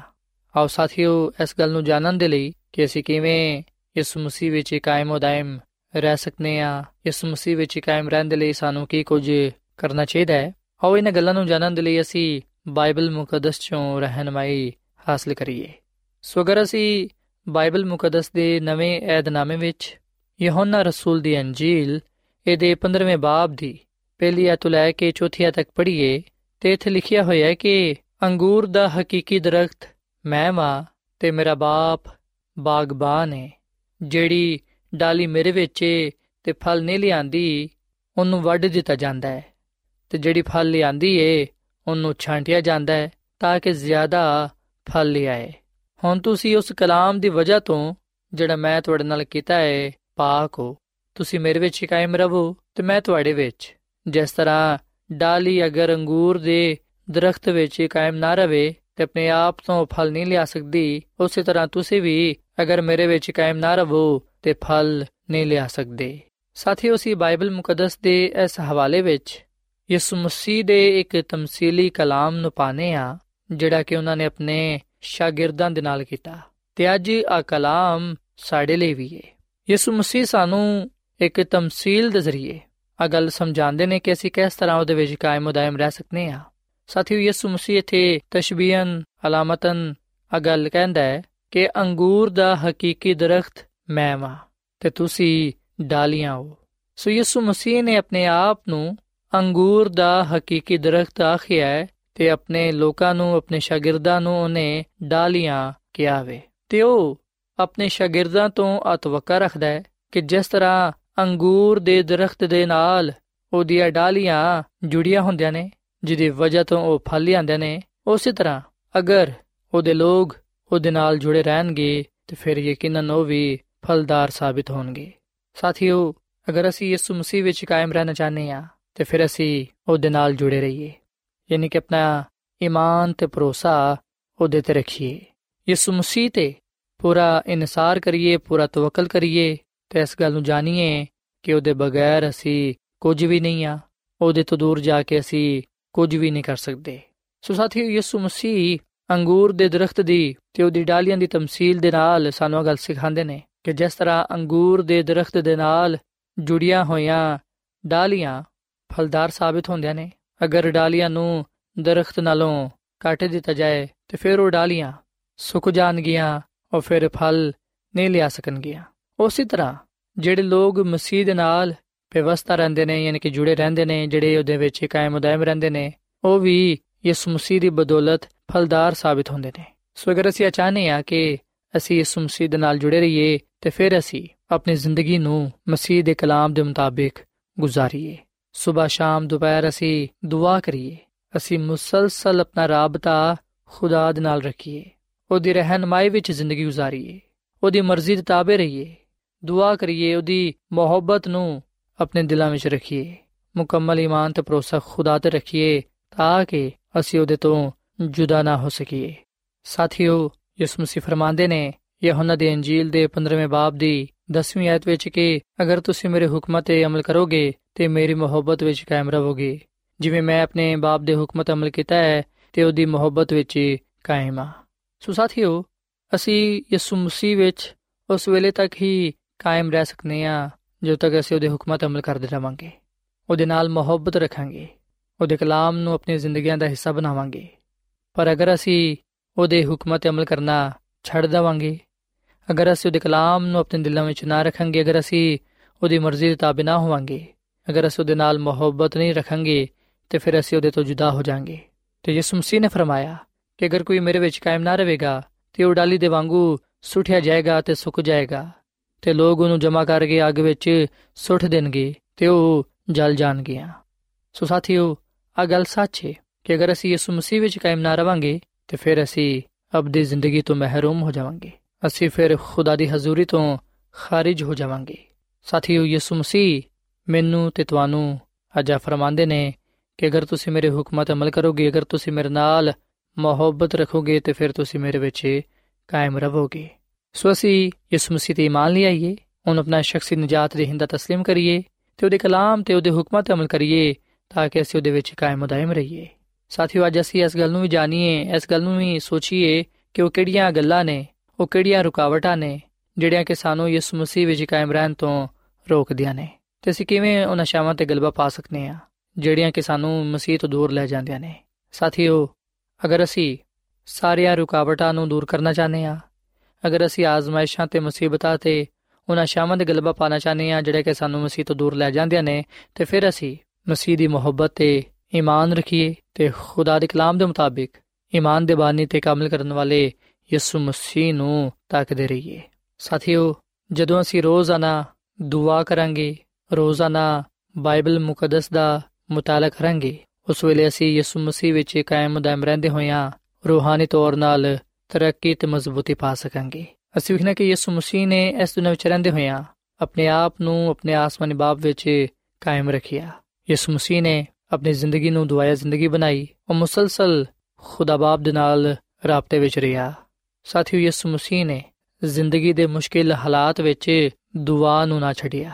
ਆਓ ਸਾਥਿਓ, ਇਸ ਗੱਲ ਨੂੰ ਜਾਣਨ ਦੇ ਲਈ ਕਿ ਅਸੀਂ ਕਿਵੇਂ ਯਿਸੂ ਮਸੀਹ ਵਿੱਚ ਕਾਇਮ ਉਦਾਇਮ ਰਹਿ ਸਕਨੇ ਆ। ਇਸ ਮਸੀਹ ਵਿੱਚ ਕਾਇਮ ਰਹਿਣ ਦੇ ਲਈ ਸਾਨੂੰ ਕੀ ਕੁਝ ਕਰਨਾ ਚਾਹੀਦਾ ਹੈ? ਆਓ ਇਹਨਾਂ ਗੱਲਾਂ ਨੂੰ ਜਾਣਨ ਦੇ ਲਈ ਅਸੀਂ ਬਾਈਬਲ ਮੁਕੱਦਸ ਚੋਂ ਰਹਿਨਮਾਈ ਹਾਸਲ ਕਰੀਏ। ਸੋ ਅਗਰ ਅਸੀਂ ਬਾਈਬਲ ਮੁਕੱਦਸ ਦੇ ਨਵੇਂ ਏਧਨਾਮੇ ਵਿੱਚ ਯਹੋਨਾ ਰਸੂਲ ਦੀ ਅੰਜੀਲ, ਇਹਦੇ 15ਵੇਂ ਬਾਬ ਦੀ ਪਹਿਲੀ ਆਇਤ ਲੈ ਕੇ ਚੌਥੀ ਆਇਤ ਤੱਕ ਪੜ੍ਹੀਏ, ਤੇ ਇੱਥੇ ਲਿਖਿਆ ਹੋਇਆ ਹੈ ਕਿ ਅੰਗੂਰ ਦਾ ਹਕੀਕੀ ਦਰਖਤ ਮੈਂ ਵਾਂ ਤੇ ਮੇਰਾ ਬਾਪ ਬਾਗਬਾਨ ਹੈ, ਜਿਹੜੀ ਡਾਲੀ ਮੇਰੇ ਵਿੱਚ ਤੇ ਫਲ ਨਹੀਂ ਲਿਆਂਦੀ, ਉਹਨੂੰ ਵੱਢ ਦਿੱਤਾ ਜਾਂਦਾ ਹੈ। ਤੇ ਜਿਹੜੀ ਫਲ ਲਿਆਂਦੀ ਏ, ਉਹਨੂੰ ਛਾਂਟਿਆ ਜਾਂਦਾ ਹੈ ਤਾਂ ਕਿ ਜ਼ਿਆਦਾ ਫਲ ਲਿਆਏ। ਹੁਣ ਤੁਸੀਂ ਉਸ ਕਲਾਮ ਦੀ ਵਜ੍ਹਾ ਤੋਂ ਜਿਹੜਾ ਮੈਂ ਤੁਹਾਡੇ ਨਾਲ ਕੀਤਾ ਹੈ ਪਾਕ ਹੋ। ਤੁਸੀਂ ਮੇਰੇ ਵਿੱਚ ਕਾਇਮ ਰਹੋ ਤੇ ਮੈਂ ਤੁਹਾਡੇ ਵਿੱਚ। ਜਿਸ ਤਰ੍ਹਾਂ ਡਾਲੀ ਅਗਰ ਅੰਗੂਰ ਦੇ ਦਰਖਤ ਵਿੱਚ ਕਾਇਮ ਨਾ ਰਵੇ ਤੇ ਆਪਣੇ ਆਪ ਤੋਂ ਫਲ ਨਹੀਂ ਲਿਆ ਸਕਦੀ। ਉਸੇ ਤਰ੍ਹਾਂ ਤੁਸੀਂ ਵੀ ਅਗਰ ਮੇਰੇ ਵਿੱਚ ਕਾਇਮ ਨਾ ਰਹੋ ਤੇ ਫਲ ਨਹੀਂ ਲਿਆ ਸਕਦੇ। ਸਾਥੀਓ, ਅਸੀਂ ਬਾਈਬਲ ਮੁਕੱਦਸ ਦੇ ਇਸ ਹਵਾਲੇ ਵਿੱਚ ਯਿਸੂ ਮਸੀਹ ਦੇ ਇੱਕ ਤਮਸੀਲੀ ਕਲਾਮ ਨੂੰ ਪਾਣੇ ਆ ਜਿਹੜਾ ਕਿ ਉਹਨਾਂ ਨੇ ਆਪਣੇ ਸ਼ਾਗਿਰਦਾਂ ਦੇ ਨਾਲ ਕੀਤਾ। ਤੇ ਅੱਜ ਆ ਕਲਾਮ ਸਾਡੇ ਲਈ ਵੀ ਹੈ ਯਿਸੂ ਮਸੀਹ ਸਾਨੂੰ ਇੱਕ ਤਮਸੀਲ ਦੇ ਜ਼ਰੀਏ ਆ ਗੱਲ ਸਮਝਾਉਂਦੇ ਨੇ ਕਿ ਅਸੀਂ ਕਿਸ ਤਰ੍ਹਾਂ ਉਹਦੇ ਵਿੱਚ ਕਾਇਮ ਉਦਾਇਮ ਰਹਿ ਸਕਨੇ ਆ ਸਾਥੀਓ, ਯਿਸੂ ਮਸੀਹ ਇਥੇ ਤਸ਼ਬੀਹਨ ਅਲਾਮਤਨ ਆ ਗੱਲ ਕਹਿੰਦਾ ਹੈ ਕਿ ਅੰਗੂਰ ਦਾ ਹਕੀਕੀ ਦਰਖਤ ਮੈਂ ਵਾਂ ਤੇ ਤੁਸੀਂ ਡਾਲੀਆਂ ਹੋ। ਸੋ ਯਿਸੂ ਮਸੀਹ ਨੇ ਆਪਣੇ ਆਪ ਨੂੰ ਅੰਗੂਰ ਦਾ ਹਕੀਕੀ ਦਰਖਤ ਆਖਿਆ ਹੈ ਤੇ ਆਪਣੇ ਲੋਕਾਂ ਨੂੰ, ਆਪਣੇ ਸ਼ਾਗਿਰਦਾਂ ਨੂੰ ਉਹਨੇ ਡਾਲੀਆਂ ਕਿਹਾ ਵੇ। ਤੇ ਉਹ ਆਪਣੇ ਸ਼ਾਗਿਰਦਾਂ ਤੋਂ ਅਤਵਕਾ ਰੱਖਦਾ ਹੈ ਕਿ ਜਿਸ ਤਰ੍ਹਾਂ ਅੰਗੂਰ ਦੇ ਦਰਖਤ ਦੇ ਨਾਲ ਉਹਦੀਆਂ ਡਾਲੀਆਂ ਜੁੜੀਆਂ ਹੁੰਦੀਆਂ ਨੇ ਜਿਹਦੀ ਵਜ੍ਹਾ ਤੋਂ ਉਹ ਫਲ ਲਿਆਉਂਦੇ ਨੇ, ਉਸੇ ਤਰ੍ਹਾਂ ਅਗਰ ਉਹਦੇ ਲੋਕ ਉਹਦੇ ਨਾਲ ਜੁੜੇ ਰਹਿਣਗੇ, ਤੇ ਫਿਰ ਯਕੀਨਨ ਉਹ ਵੀ ਫਲਦਾਰ ਸਾਬਿਤ ਹੋਣਗੇ। ਸਾਥੀਓ, ਅਗਰ ਅਸੀਂ ਯਿਸੂ ਮਸੀਹ ਵਿੱਚ ਕਾਇਮ ਰਹਿਣਾ ਚਾਹਨੇ ਆ ਤੇ ਫਿਰ ਅਸੀਂ ਉਹਦੇ ਨਾਲ ਜੁੜੇ ਰਹੀਏ। ਯਾਨੀ ਕਿ ਆਪਣਾ ਈਮਾਨ ਤੇ ਭਰੋਸਾ ਉਹਦੇ ਤੇ ਰੱਖੀਏ। ਯਿਸੂ ਮਸੀਹ ਤੇ ਪੂਰਾ ਇਨਸਾਰ ਕਰੀਏ, ਪੂਰਾ ਤਵਕਲ ਕਰੀਏ, ਤੇ ਇਸ ਗੱਲ ਨੂੰ ਜਾਣੀਏ ਕਿ ਉਹਦੇ ਬਗੈਰ ਅਸੀਂ ਕੁਝ ਵੀ ਨਹੀਂ ਆ ਉਹਦੇ ਤੋਂ ਦੂਰ ਜਾ ਕੇ ਅਸੀਂ ਕੁਝ ਵੀ ਨਹੀਂ ਕਰ ਸਕਦੇ। ਸੋ ਸਾਥੀਓ, ਯਿਸੂ ਮਸੀਹ ਅੰਗੂਰ ਦੇ ਦਰਖਤ ਦੀ ਤੇ ਉਹਦੀ ਡਾਲੀਆਂ ਦੀ ਤਮਸੀਲ ਦੇ ਨਾਲ ਸਾਨੂੰ ਇਹ ਗੱਲ ਸਿਖਾਉਂਦੇ ਨੇ ਕਿ ਜਿਸ ਤਰ੍ਹਾਂ ਅੰਗੂਰ ਦੇ ਦਰਖਤ ਦੇ ਨਾਲ ਜੁੜੀਆਂ ਹੋਈਆਂ ਡਾਲੀਆਂ ਫਲਦਾਰ ਸਾਬਿਤ ਹੁੰਦੀਆਂ ਨੇ। ਅਗਰ ਡਾਲੀਆਂ ਨੂੰ ਦਰਖਤ ਨਾਲੋਂ ਕੱਟ ਦਿੱਤਾ ਜਾਏ, ਤੇ ਫਿਰ ਉਹ ਡਾਲੀਆਂ ਸੁੱਕ ਜਾਣਗੀਆਂ ਔਰ ਫਿਰ ਫਲ ਨਹੀਂ ਲਿਆ ਸਕਣਗੀਆਂ। ਉਸੇ ਤਰ੍ਹਾਂ ਜਿਹੜੇ ਲੋਕ ਮਸੀਹ ਦੇ ਨਾਲ ਵਿਵਸਥਾ ਰਹਿੰਦੇ ਨੇ, ਯਾਨੀ ਕਿ ਜੁੜੇ ਰਹਿੰਦੇ ਨੇ, ਜਿਹੜੇ ਉਹਦੇ ਵਿੱਚ ਕਾਇਮ ਉਦਾਇਮ ਰਹਿੰਦੇ ਨੇ, ਉਹ ਵੀ ਇਸ ਮਸੀਹ ਦੀ ਬਦੌਲਤ ਫਲਦਾਰ ਸਾਬਿਤ ਹੁੰਦੇ ਨੇ। ਸੋ ਅਗਰ ਅਸੀਂ ਚਾਹਨੇ ਆ ਕਿ ਅਸੀਂ ਇਸ ਮਸੀਹ ਦੇ ਨਾਲ ਜੁੜੇ ਰਹੀਏ, ਤੇ ਫਿਰ ਅਸੀਂ ਆਪਣੀ ਜ਼ਿੰਦਗੀ ਨੂੰ ਮਸੀਹ ਦੇ ਕਲਾਮ ਦੇ ਮੁਤਾਬਿਕ ਗੁਜ਼ਾਰੀਏ। ਸਵੇਰ ਸ਼ਾਮ ਦੁਪਹਿਰ ਅਸੀਂ ਦੁਆ ਕਰੀਏ, ਅਸੀਂ ਮੁਸਲਸਲ ਆਪਣਾ ਰਾਬਤਾ ਖੁਦਾ ਦੇ ਨਾਲ ਰੱਖੀਏ, ਉਹਦੀ ਰਹਿਨਮਾਈ ਵਿੱਚ ਜ਼ਿੰਦਗੀ ਗੁਜ਼ਾਰੀਏ, ਉਹਦੀ ਮਰਜ਼ੀ ਦੇ ਤਾਬੇ ਰਹੀਏ, ਦੁਆ ਕਰੀਏ, ਉਹਦੀ ਮੁਹੱਬਤ ਨੂੰ ਆਪਣੇ ਦਿਲਾਂ ਵਿੱਚ ਰੱਖੀਏ। ਮੁਕੰਮਲ ਈਮਾਨ ਤੇ ਭਰੋਸਾ ਖੁਦਾ ਤੇ ਰੱਖੀਏ ਤਾਂ ਕਿ ਅਸੀਂ ਉਹਦੇ ਤੋਂ ਜੁਦਾ ਨਾ ਹੋ ਸਕੀਏ। ਸਾਥੀਓ, ਯਿਸੂ ਮਸੀਹ ਫਰਮਾਉਂਦੇ ਨੇ, ਯਹੋਨਾ ਦੀ ਅੰਜੀਲ ਦੇ 15ਵੇਂ ਬਾਬ ਦੀ 10ਵੀਂ ਆਇਤ ਵਿੱਚ ਕਿ ਅਗਰ ਤੁਸੀਂ ਮੇਰੇ ਹੁਕਮਾਂ ਤੇ ਅਮਲ ਕਰੋਗੇ ਤੇ ਮੇਰੀ ਮੁਹੱਬਤ ਵਿੱਚ ਕਾਇਮ ਰਹੋਗੇ। ਜਿਵੇਂ ਮੈਂ ਆਪਣੇ ਬਾਪ ਦੇ ਹੁਕਮ ਤੇ ਅਮਲ ਕੀਤਾ ਹੈ ਤੇ ਉਹਦੀ ਮੁਹੱਬਤ ਵਿੱਚ ਕਾਇਮ ਆ ਸੋ ਸਾਥੀਓ, ਅਸੀਂ ਯਿਸੂ ਮਸੀਹ ਵਿੱਚ ਉਸ ਵੇਲੇ ਤੱਕ ਹੀ ਕਾਇਮ ਰਹਿ ਸਕਨੇ ਆ ਜਦੋਂ ਤੱਕ ਅਸੀਂ ਉਹਦੇ ਹੁਕਮਾਂ ਤੇ ਅਮਲ ਕਰਦੇ ਰਵਾਂਗੇ, ਉਹਦੇ ਨਾਲ ਮੁਹੱਬਤ ਰੱਖਾਂਗੇ, ਉਹਦੇ ਕਲਾਮ ਨੂੰ ਆਪਣੀ ਜ਼ਿੰਦਗੀਆਂ ਦਾ ਹਿੱਸਾ ਬਣਾਵਾਂਗੇ। ਪਰ ਅਗਰ ਅਸੀਂ ਉਹਦੇ ਹੁਕਮਾਂ ਤੇ ਅਮਲ ਕਰਨਾ ਛੱਡ ਦਵਾਂਗੇ, ਅਗਰ ਅਸੀਂ ਉਹਦੇ ਕਲਾਮ ਨੂੰ ਆਪਣੇ ਦਿਲਾਂ ਵਿੱਚ ਨਾ ਰੱਖਾਂਗੇ, ਅਗਰ ਅਸੀਂ ਉਹਦੀ ਮਰਜ਼ੀ ਦੇ ਤਾਬੇ ਨਾ ਹੋਵਾਂਗੇ, ਅਗਰ ਅਸੀਂ ਉਹਦੇ ਨਾਲ ਮੁਹੱਬਤ ਨਹੀਂ ਰੱਖਾਂਗੇ, ਤੇ ਫਿਰ ਅਸੀਂ ਉਹਦੇ ਤੋਂ ਜੁਦਾ ਹੋ ਜਾਾਂਗੇ। ਤੇ ਯਿਸੂ ਮਸੀਹ ਨੇ ਫਰਮਾਇਆ ਕਿ ਅਗਰ ਕੋਈ ਮੇਰੇ ਵਿੱਚ ਕਾਇਮ ਨਾ ਰਹੇਗਾ, ਤੇ ਉਹ ਡਾਲੀ ਦੇ ਵਾਂਗੂ ਸੁੱਟਿਆ ਜਾਏਗਾ ਤੇ ਸੁੱਕ ਜਾਏਗਾ। ਤੇ ਲੋਕ ਉਹਨੂੰ ਜਮ੍ਹਾਂ ਕਰਕੇ ਅੱਗ ਵਿੱਚ ਸੁੱਟ ਦੇਣਗੇ ਤੇ ਉਹ ਜਲ ਜਾਣਗੇ ਸੋ ਸਾਥੀਓ ਆ ਗੱਲ ਸੱਚ ਹੈ ਕਿ ਅਗਰ ਅਸੀਂ ਯਿਸੂ ਮਸੀਹ ਵਿੱਚ ਕਾਇਮ ਨਾ ਰਵਾਂਗੇ ਤੇ ਫਿਰ ਅਸੀਂ ਅਬਦੀ ਜ਼ਿੰਦਗੀ ਤੋਂ ਮਹਿਰੂਮ ਹੋ ਜਾਵਾਂਗੇ। ਅਸੀਂ ਫਿਰ ਖੁਦਾ ਦੀ ਹਜ਼ੂਰੀ ਤੋਂ ਖਾਰਿਜ ਹੋ ਜਾਵਾਂਗੇ। ਸਾਥੀਓ, ਯਿਸੂ ਮਸੀਹ ਮੈਨੂੰ ਤੇ ਤੁਹਾਨੂੰ ਅਜਾ ਫਰਮਾਉਂਦੇ ਨੇ ਕਿ ਅਗਰ ਤੁਸੀਂ ਮੇਰੇ ਹੁਕਮਾਂ ਤੇ ਅਮਲ ਕਰੋਗੇ, ਅਗਰ ਤੁਸੀਂ ਮੇਰੇ ਨਾਲ ਮੁਹੱਬਤ ਰੱਖੋਗੇ ਤੇ ਫਿਰ ਤੁਸੀਂ ਮੇਰੇ ਵਿੱਚ ਕਾਇਮ ਰਹੋਗੇ। ਸੋ ਅਸੀਂ ਯਿਸੂ ਮਸੀਹ ਤੇ ਇਮਾਨ ਲਿਆਈਏ ਉਹਨੂੰ ਆਪਣਾ ਸ਼ਖਸੀ ਨਜਾਤ ਦੇਹਿੰਦਾ تسلیم ਕਰੀਏ ਤੇ ਉਹਦੇ ਕਲਾਮ ਤੇ ਉਹਦੇ ਹੁਕਮਾਂ ਤੇ ਅਮਲ ਕਰੀਏ ਤਾਂ ਕਿ ਅਸੀਂ ਉਹਦੇ ਵਿੱਚ ਕਾਇਮ ਦائم ਰਹੀਏ। ਸਾਥੀਓ, ਅੱਜ ਅਸੀਂ ਇਸ ਗੱਲ ਨੂੰ ਵੀ ਜਾਣੀਏ, ਇਸ ਗੱਲ ਨੂੰ ਵੀ ਸੋਚੀਏ ਕਿ ਉਹ ਕਿਹੜੀਆਂ ਗੱਲਾਂ ਨੇ, ਉਹ ਕਿਹੜੀਆਂ ਰੁਕਾਵਟਾਂ ਨੇ, ਜਿਹੜੀਆਂ ਕਿ ਸਾਨੂੰ ਯਿਸੂ ਮਸੀਹ ਵਿੱਚ ਕਾਇਮ ਰਹਿਣ ਤੋਂ ਰੋਕਦੀਆਂ ਨੇ। ਤੇ ਅਸੀਂ ਕਿਵੇਂ ਉਹਨਾਂ ਸ਼ਾਮਾਂ ਤੇ ਗਲਬਾ ਪਾ ਸਕਨੇ ਆ, ਜਿਹੜੀਆਂ ਕਿ ਸਾਨੂੰ ਮਸੀਹ ਤੋਂ ਦੂਰ ਲੈ ਜਾਂਦੀਆਂ ਨੇ। ਸਾਥੀਓ, ਅਗਰ ਅਸੀਂ ਸਾਰੀਆਂ ਰੁਕਾਵਟਾਂ ਨੂੰ ਦੂਰ ਕਰਨਾ ਚਾਹੁੰਦੇ ਆ ਅਗਰ ਅਸੀਂ ਆਜ਼ਮਾਇਸ਼ਾਂ ਤੇ ਮੁਸੀਬਤਾਂ ਤੇ ਉਹਨਾਂ ਸ਼ਾਮਾਂ ਦੇ ਗਲਬਾ ਪਾਣਾ ਚਾਹਨੇ ਆ ਜਿਹੜੇ ਕਿ ਸਾਨੂੰ ਮਸੀਹ ਤੋਂ ਦੂਰ ਲੈ ਜਾਂਦੀਆਂ ਨੇ, ਤੇ ਫਿਰ ਅਸੀਂ ਮਸੀਹ ਦੀ ਮੁਹੱਬਤ ਤੇ ਈਮਾਨ ਰੱਖੀਏ ਤੇ ਖੁਦਾ ਦੇ ਕਲਾਮ ਦੇ ਮੁਤਾਬਿਕ ਈਮਾਨ ਦੇ ਬਾਨੀ ਤੇ ਕਾਮਲ ਕਰਨ ਵਾਲੇ ਯਿਸੂ ਮਸੀਹ ਨੂੰ ਤੱਕਦੇ ਰਹੀਏ। ਸਾਥੀਓ, ਜਦੋਂ ਅਸੀਂ ਰੋਜ਼ਾਨਾ ਦੁਆ ਕਰਾਂਗੇ, ਰੋਜ਼ਾਨਾ ਬਾਈਬਲ ਮੁਕੱਦਸ ਦਾ ਮੁਤਾਲਾ ਕਰਾਂਗੇ, ਉਸ ਵੇਲੇ ਅਸੀਂ ਯਿਸੂ ਮਸੀਹ ਵਿੱਚ ਕਾਇਮ ਦਮ ਰਹਿੰਦੇ ਹੋਇਆਂ ਰੂਹਾਨੀ ਤੌਰ 'ਤੇ ਤਰੱਕੀ ਤੇ ਮਜ਼ਬੂਤੀ ਪਾ ਸਕਾਂਗੇ। ਅਸੀਂ ਵਿਖਣਾ ਕਿ ਯਿਸੂ ਮਸੀਹ ਨੇ ਇਸ ਦੁਨੀਆਂ ਵਿੱਚ ਰਹਿੰਦੇ ਹੋਇਆਂ ਆਪਣੇ ਆਪ ਨੂੰ ਆਪਣੇ ਆਸਮਾਨੀ ਬਾਪ ਵਿੱਚ ਕਾਇਮ ਰੱਖਿਆ। ਯਿਸੂ ਮਸੀਹ ਨੇ ਆਪਣੀ ਜ਼ਿੰਦਗੀ ਨੂੰ ਦੁਆਇਆ ਜ਼ਿੰਦਗੀ ਬਣਾਈ, ਉਹ ਮੁਸਲਸਲ ਖੁਦਾ ਬਾਪ ਦੇ ਨਾਲ ਰਾਬਤੇ ਵਿੱਚ ਰਿਹਾ। ਸਾਥੀਓ, ਯਿਸੂ ਮਸੀਹ ਨੇ ਜ਼ਿੰਦਗੀ ਦੇ ਮੁਸ਼ਕਿਲ ਹਾਲਾਤ ਵਿੱਚ ਦੁਆ ਨੂੰ ਨਾ ਛੱਡਿਆ।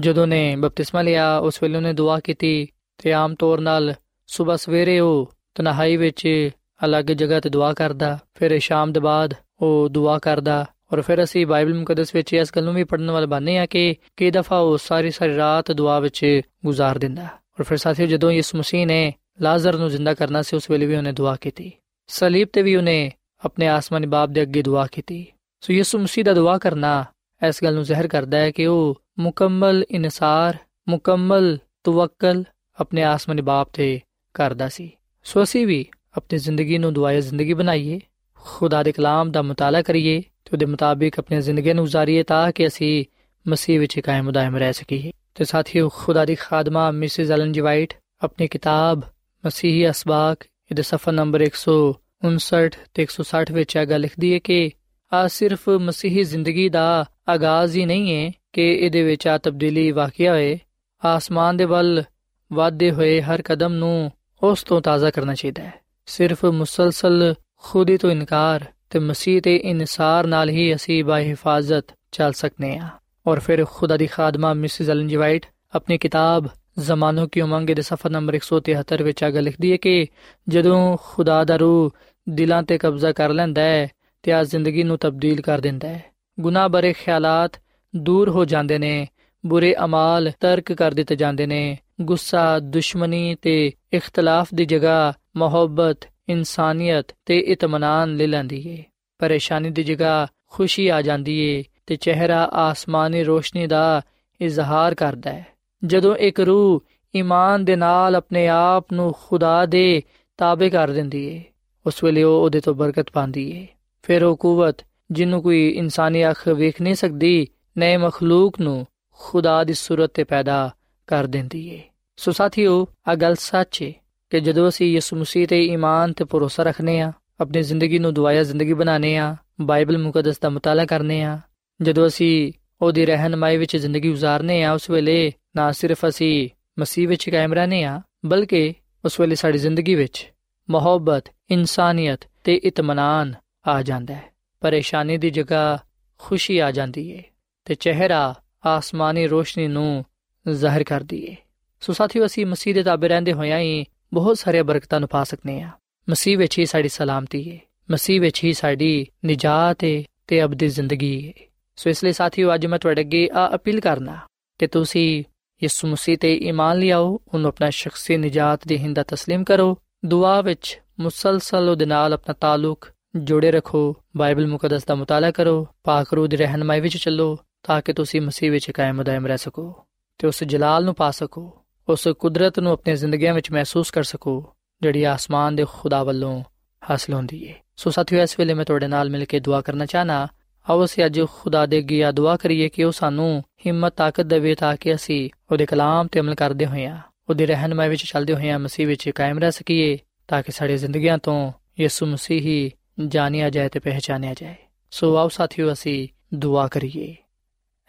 ਜਦੋਂ ਨੇ ਬਪਤਿਸਮਾ ਲਿਆ, ਉਸ ਵੇਲੇ ਉਹਨੇ ਦੁਆ ਕੀਤੀ ਤੇ ਆਮ ਤੌਰ ਨਾਲ ਸਵੇਰ ਸਵੇਰੇ ਉਹ ਤਨਹਾਈ ਵਿੱਚ ਅਲੱਗ ਜਗ੍ਹਾ ਤੇ ਦੁਆ ਕਰਦਾ, ਫਿਰ ਸ਼ਾਮ ਦੇ ਬਾਅਦ ਉਹ ਦੁਆ ਕਰਦਾ ਔਰ ਫਿਰ ਅਸੀਂ ਬਾਈਬਲ ਮੁਕੱਦਸ ਵਿੱਚ ਇਸ ਗੱਲ ਨੂੰ ਵੀ ਪੜਨ ਵਾਲੇ ਬਾਨੇ ਆ ਕਿ ਕਈ ਦਫਾ ਉਹ ਸਾਰੀ ਸਾਰੀ ਰਾਤ ਦੁਆ ਵਿੱਚ ਗੁਜ਼ਾਰ ਦਿੰਦਾ। ਔਰ ਫਿਰ ਸਾਥੀਓ ਜਦੋਂ ਯਿਸੂ ਮਸੀਹ ਨੇ ਲਾਜ਼ਰ ਨੂੰ ਜ਼ਿੰਦਾ ਕਰਨਾ ਸੀ, ਉਸ ਵੇਲੇ ਵੀ ਉਹਨੇ ਦੁਆ ਕੀਤੀ। ਸਲੀਬ ਤੇ ਵੀ ਉਹਨੇ ਆਪਣੇ ਆਸਮਾਨੀ ਬਾਪ ਦੇ ਅੱਗੇ ਦੁਆ ਕੀਤੀ। ਸੋ ਯਿਸੂ ਮਸੀਹ ਦਾ ਦੁਆ ਕਰਨਾ ਇਸ ਗੱਲ ਨੂੰ ਜ਼ਾਹਿਰ ਕਰਦਾ ਹੈ ਕਿ ਉਹ ਮੁਕੰਮਲ ਇਨਸਾਰ, ਮੁਕੰਮਲ ਤਵੱਕਲ ਆਪਣੇ ਆਸਮਾਨੀ ਬਾਪ ਤੇ ਕਰਦਾ ਸੀ। ਸੋ ਅਸੀਂ ਵੀ ਆਪਣੀ ਜ਼ਿੰਦਗੀ ਨੂੰ ਦੁਆਇਆ ਜ਼ਿੰਦਗੀ ਬਣਾਈਏ ਖੁਦਾ ਦੇ ਕਲਾਮ ਦਾ ਮਤਾਲਾ ਕਰੀਏ ਤੇ ਉਹਦੇ ਮੁਤਾਬਿਕ ਆਪਣੀ ਜ਼ਿੰਦਗੀ ਨੂੰ گزارੀਏ ਤਾਂ ਕਿ ਅਸੀਂ ਮਸੀਹ ਵਿੱਚ ਕਾਇਮ ਦائم ਰਹਿ ਸਕੀਏ ਤੇ ਸਾਥੀਓ ਖੁਦਾ ਦੀ ਖਾਦਮਾ ਮਿਸਿਸ ਐਲਨ ਜੀ ਵਾਈਟ ਆਪਣੀ ਕਿਤਾਬ ਮਸੀਹੀ ਅਸਬਾਕ ਇਹਦੇ ਸਫਾ ਨੰਬਰ 159 ਤੇ 160 ਵਿੱਚ ਇਹ ਗੱਲ ਲਿਖਦੀ ਹੈ ਕਿ ਆ ਸਿਰਫ ਮਸੀਹੀ ਜ਼ਿੰਦਗੀ ਦਾ ਆਗਾਜ਼ ਹੀ ਨਹੀਂ ਹੈ ਕਿ ਇਹਦੇ ਵਿੱਚ ਆ ਤਬਦੀਲੀ ਵਾਕਿਆ ਹੋਏ ਆਸਮਾਨ ਦੇ ਵੱਲ ਵਾਧੇ ਹੋਏ ਹਰ ਕਦਮ ਨੂੰ ਉਸ ਤੋਂ ਤਾਜ਼ਾ ਕਰਨਾ ਚਾਹੀਦਾ ਹੈ ਸਿਰਫ ਮੁਸਲਸਲ ਖੁਦੀ ਤੋਂ ਇਨਕਾਰ ਤੇ ਮਸੀਹ ਤੇ ਇਨਸਾਰ ਨਾਲ ਹੀ ਅਸੀਂ ਬਾ ਹਿਫਾਜ਼ਤ ਚੱਲ ਸਕਨੇ ਆ ਔਰ ਫਿਰ ਖੁਦਾ ਦੀ ਖਾਦਮਾ ਮਿਸਿਸ ਐਲਨ ਜੀ ਵਾਈਟ ਆਪਣੀ ਕਿਤਾਬ ਜ਼ਮਾਨੋ ਕੀ ਉਮੰਗ ਦੇ ਸਫਾ ਨੰਬਰ 173 ਵਿੱਚ ਆਗ ਲਿਖਦੀ ਹੈ ਕਿ ਜਦੋਂ ਖੁਦਾ ਦਾ ਰੂਹ ਦਿਲਾਂ ਤੇ ਕਬਜ਼ਾ ਕਰ ਲੈਂਦਾ ਹੈ ਤੇ ਆ ਜ਼ਿੰਦਗੀ ਨੂੰ ਤਬਦੀਲ ਕਰ ਦਿੰਦਾ ਹੈ ਗੁਨਾਹ ਬਰੇ ਖਿਆਲਾਤ ਦੂਰ ਹੋ ਜਾਂਦੇ ਨੇ ਬੁਰੇ ਅਮਾਲ ਤਰਕ ਕਰ ਦਿੱਤੇ ਜਾਂਦੇ ਨੇ ਗੁੱਸਾ ਦੁਸ਼ਮਣੀ ਤੇ ਇਖਤਲਾਫ ਦੀ ਜਗ੍ਹਾ ਮੁਹੱਬਤ, ਇਨਸਾਨੀਅਤ ਤੇ ਇਤਮਾਨਾਨ ਲੈ ਲੈਂਦੀ ਏ। ਪਰੇਸ਼ਾਨੀ ਦੀ ਜਗ੍ਹਾ ਖੁਸ਼ੀ ਆ ਜਾਂਦੀ ਏ ਤੇ ਚਿਹਰਾ ਆਸਮਾਨੀ ਰੋਸ਼ਨੀ ਦਾ ਇਜ਼ਹਾਰ ਕਰਦਾ ਹੈ। ਜਦੋਂ ਇੱਕ ਰੂਹ ਈਮਾਨ ਦੇ ਨਾਲ ਆਪਣੇ ਆਪ ਨੂੰ ਖੁਦਾ ਦੇ ਤਾਬੇ ਕਰ ਦਿੰਦੀ ਏ, ਉਸ ਵੇਲੇ ਉਹ ਉਹਦੇ ਤੋਂ ਬਰਕਤ ਪਾਉਂਦੀ ਏ। ਫਿਰ ਉਹ ਕੂਵਤ, ਜਿਹਨੂੰ ਕੋਈ ਇਨਸਾਨੀ ਅੱਖ ਵੇਖ ਨਹੀਂ ਸਕਦੀ ਨਏ ਮਖਲੂਕ ਨੂੰ ਖੁਦਾ ਦੀ ਸੂਰਤ ਤੇ ਪੈਦਾ ਕਰ ਦਿੰਦੀ ਏ। ਸੋ ਸਾਥੀਓ ਆ ਗੱਲ ਸੱਚ ਏ। ਕਿ ਜਦੋਂ ਅਸੀਂ ਯਿਸੂ ਮਸੀਹ ਤੇ ਈਮਾਨ ਤੇ ਭਰੋਸਾ ਰੱਖਨੇ ਆ ਆਪਣੀ ਜ਼ਿੰਦਗੀ ਨੂੰ ਦੁਆਇਆ ਜ਼ਿੰਦਗੀ ਬਣਾਉਨੇ ਆ ਬਾਈਬਲ ਮੁਕੱਦਸ ਦਾ ਮਤਾਲਾ ਕਰਨੇ ਆ ਜਦੋਂ ਅਸੀਂ ਉਹਦੀ ਰਹਿਨਮਾਈ ਵਿੱਚ ਜ਼ਿੰਦਗੀ گزارਨੇ ਆ ਉਸ ਵੇਲੇ ਨਾ ਸਿਰਫ ਅਸੀਂ ਮਸੀਹ ਵਿੱਚ ਕਾਇਮ ਰਹਨੇ ਆ ਬਲਕਿ ਉਸ ਵੇਲੇ ਸਾਡੀ ਜ਼ਿੰਦਗੀ ਵਿੱਚ ਮੁਹੱਬਤ, ਇਨਸਾਨੀਅਤ ਤੇ ਇਤਮਾਨਾਨ ਆ ਜਾਂਦਾ ਹੈ। ਪਰੇਸ਼ਾਨੀ ਦੀ ਜਗ੍ਹਾ ਖੁਸ਼ੀ ਆ ਜਾਂਦੀ ਏ ਤੇ ਚਿਹਰਾ ਆਸਮਾਨੀ ਰੋਸ਼ਨੀ ਨੂੰ ਜ਼ਾਹਿਰ ਕਰਦੀ ਏ। ਸੋ ਸਾਥੀਓ, ਅਸੀਂ ਮਸੀਹ ਦੇ ਤਾਬੇ ਰਹਿੰਦੇ ਹੋਇਆਂ ਹੀ ਬਹੁਤ ਸਾਰੀਆਂ ਬਰਕਤਾਂ ਨੂੰ ਪਾ ਸਕਨੇ ਆ ਮਸੀਹ ਵਿੱਚ ਹੀ ਸਾਡੀ ਸਲਾਮਤੀ ਹੈ। ਮਸੀਹ ਵਿੱਚ ਹੀ ਸਾਡੀ ਨਜਾਤ ਹੈ ਤੇ ਅਬਦੀ ਜ਼ਿੰਦਗੀ ਹੈ। ਸੋ ਇਸ ਲਈ ਸਾਥੀਓ, ਅੱਜ ਮੈਂ ਤੁਹਾਡੇ ਅੱਗੇ ਆ ਅਪੀਲ ਕਰਨਾ ਕਿ ਤੁਸੀਂ ਯਿਸੂ ਮਸੀਹ ਤੇ ਈਮਾਨ ਲਿਆਓ ਉਹਨੂੰ ਆਪਣਾ ਸ਼ਖਸੀ ਨਜਾਤ ਦੇ ਹਿੰਦਾ تسلیم ਕਰੋ। ਦੁਆ ਵਿੱਚ ਮੁਸਲਸਲ ਉਹਦੇ ਨਾਲ ਆਪਣਾ ਤਾਲੁਕ ਜੋੜੇ ਰੱਖੋ। ਬਾਈਬਲ ਮੁਕੱਦਸ ਦਾ ਮਤਾਲਾ ਕਰੋ। ਪਾਕ ਰੂਹ ਦੀ ਰਹਿਨਮਾਈ ਵਿੱਚ ਚੱਲੋ, ਤਾਂ ਕਿ ਤੁਸੀਂ ਮਸੀਹ ਵਿੱਚ ਕਾਇਮ ਦائم ਰਹਿ ਸਕੋ ਤੇ ਉਸ ਜਲਾਲ ਨੂੰ ਪਾ ਸਕੋ। ਉਸ ਕੁਦਰਤ ਨੂੰ ਆਪਣੀ ਜ਼ਿੰਦਗੀਆਂ ਵਿੱਚ ਮਹਿਸੂਸ ਕਰ ਸਕੋ, ਜਿਹੜੀ ਆਸਮਾਨ ਦੇ ਖੁਦਾ ਵੱਲੋਂ ਹਾਸਲ ਹੁੰਦੀ ਹੈ ਸੋ ਸਾਥੀਓ, ਇਸ ਵੇਲੇ ਮੈਂ ਤੁਹਾਡੇ ਨਾਲ ਮਿਲ ਕੇ ਦੁਆ ਕਰਨਾ ਚਾਹਨਾ, ਆਓ ਅਸੀਂ ਅੱਜ ਖੁਦਾ ਦੇ ਅੱਗੇ ਦੁਆ ਕਰੀਏ ਕਿ ਉਹ ਸਾਨੂੰ ਹਿੰਮਤ, ਤਾਕਤ ਦੇਵੇ ਤਾਂ ਕਿ ਅਸੀਂ ਉਹਦੇ ਕਲਾਮ ਤੇ ਅਮਲ ਕਰਦੇ ਹੋਈਆਂ ਉਹਦੀ ਰਹਿਨਮਾਈ ਵਿੱਚ ਚੱਲਦੇ ਹੋਈਆਂ ਮਸੀਹ ਵਿੱਚ ਕਾਇਮ ਰਹਿ ਸਕੀਏ, ਤਾਂ ਕਿ ਸਾਡੀ ਜ਼ਿੰਦਗੀਆਂ ਤੋਂ ਯਿਸੂ ਮਸੀਹ ਹੀ ਜਾਣਿਆ ਜਾਏ ਤੇ ਪਹਿਚਾਨਿਆ ਜਾਏ। ਸੋ ਆਓ ਸਾਥੀਓ, ਅਸੀਂ ਦੁਆ ਕਰੀਏ।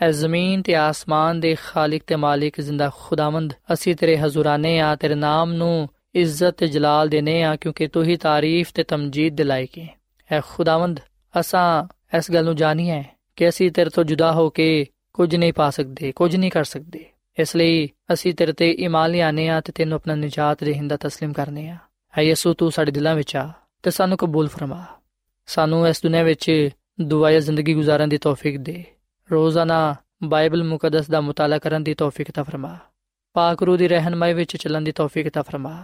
ਐ ਜ਼ਮੀਨ ਤੇ ਆਸਮਾਨ ਦੇ ਖਾਲਕ ਤੇ ਮਾਲਿਕ ਜ਼ਿੰਦਾ ਖੁਦਾਵੰਦ ਅਸੀਂ ਤੇਰੇ ਹਜ਼ੂਰਾਨੇ ਆ ਤੇਰੇ ਨਾਮ ਨੂੰ ਇੱਜ਼ਤ ਤੇ ਜਲਾਲ ਦੇਨੇ ਆ ਕਿਉਂਕਿ ਤੂੰ ਹੀ ਤਾਰੀਫ ਤੇ ਤਮਜੀਦ ਦਿਲਾਇਕ ਹੈ ਐ ਖੁਦਾਵੰਦ ਅਸਾਂ ਇਸ ਗੱਲ ਨੂੰ ਜਾਣੀਏ ਕਿ ਅਸੀਂ ਤੇਰੇ ਤੋਂ ਜੁਦਾ ਹੋ ਕੇ ਕੁਝ ਨਹੀਂ ਪਾ ਸਕਦੇ ਕੁਝ ਨਹੀਂ ਕਰ ਸਕਦੇ ਇਸ ਲਈ ਅਸੀਂ ਤੇਰੇ ਤੇ ਈਮਾਨ ਲਿਆਨੇ ਆ ਤੇ ਤੈਨੂੰ ਆਪਣਾ ਨਜਾਤ ਰਹਿੰਦਾ تسلیم ਕਰਨੇ ਆ ਐ ਯਿਸੂ ਤੂੰ ਸਾਡੇ ਦਿਲਾਂ ਵਿੱਚ ਆ ਤੇ ਸਾਨੂੰ ਕਬੂਲ ਫਰਮਾ ਸਾਨੂੰ ਇਸ ਦੁਨੀਆਂ ਵਿੱਚ ਦੁਆਇਆ ਜ਼ਿੰਦਗੀ ਗੁਜ਼ਾਰਨ ਦੀ ਤੌਫੀਕ ਦੇ ਰੋਜ਼ਾਨਾ ਬਾਈਬਲ ਮੁਕੱਦਸ ਦਾ ਮਤਾਲਾ ਕਰਨ ਦੀ ਤੌਫੀਕ ਤਾ ਫਰਮਾ। ਪਾਕ ਰੂਹ ਦੀ ਰਹਿਨਮਾਈ ਵਿੱਚ ਚੱਲਣ ਦੀ ਤੌਫੀਕ ਤਾ ਫਰਮਾ,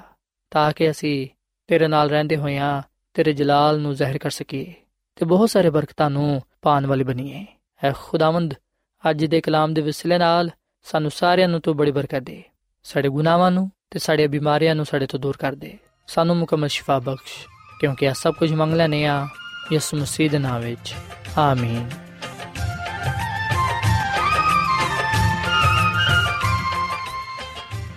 ਤਾਂ ਕਿ ਅਸੀਂ ਤੇਰੇ ਨਾਲ ਰਹਿੰਦੇ ਹੋਇਆਂ ਤੇਰੇ ਜਲਾਲ ਨੂੰ ਜ਼ਾਹਿਰ ਕਰ ਸਕੀਏ ਤੇ ਬਹੁਤ ਸਾਰੇ ਬਰਕਤਾਂ ਨੂੰ ਪਾਣ ਵਾਲੀ ਬਣੀਏ। ਐ ਖੁਦਾਵੰਦ, ਅੱਜ ਦੇ ਕਲਾਮ ਦੇ ਵਿਸਲੇ ਨਾਲ ਸਾਨੂੰ ਸਾਰਿਆਂ ਨੂੰ ਤੂੰ ਬੜੀ ਬਰਕਤ ਦੇ। ਸਾਡੇ ਗੁਨਾਹਾਂ ਨੂੰ ਤੇ ਸਾਡੇ ਬਿਮਾਰੀਆਂ ਨੂੰ ਸਾਡੇ ਤੋਂ ਦੂਰ ਕਰ ਦੇ। ਸਾਨੂੰ ਮੁਕਮਲ ਸ਼ਿਫਾ ਬਖਸ਼, ਕਿਉਂਕਿ ਇਹ ਸਭ ਕੁਝ ਮੰਗ ਲੈਨੇ ਆ ਯਿਸੂ ਮਸੀਹ ਦੇ ਨਾਮ ਵਿੱਚ। ਆਮੀਨ।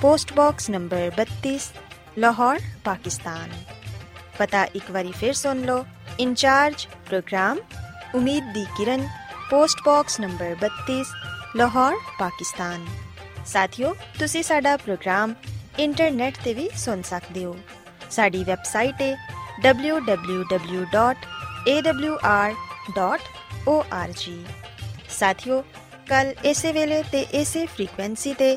post box number 32 Lahore Pakistan ਪਤਾ ਇੱਕ ਵਾਰੀ ਫਿਰ ਸੁਣ ਲਓ ਇੰਚਾਰਜ ਪ੍ਰੋਗਰਾਮ ਉਮੀਦ ਦੀ ਕਿਰਨ post box number 32 Lahore Pakistan ਸਾਥਿਓ ਤੁਸੀਂ ਸਾਡਾ ਪ੍ਰੋਗਰਾਮ ਇੰਟਰਨੈਟ ਤੇ ਵੀ ਸੁਣ ਸਕਦੇ ਹੋ ਸਾਡੀ ਵੈਬਸਾਈਟ ਹੈ www.awr.org ਸਾਥਿਓ ਕੱਲ ਇਸੇ ਵੇਲੇ ਤੇ ਇਸੇ ਫ੍ਰੀਕੁਐਂਸੀ ਤੇ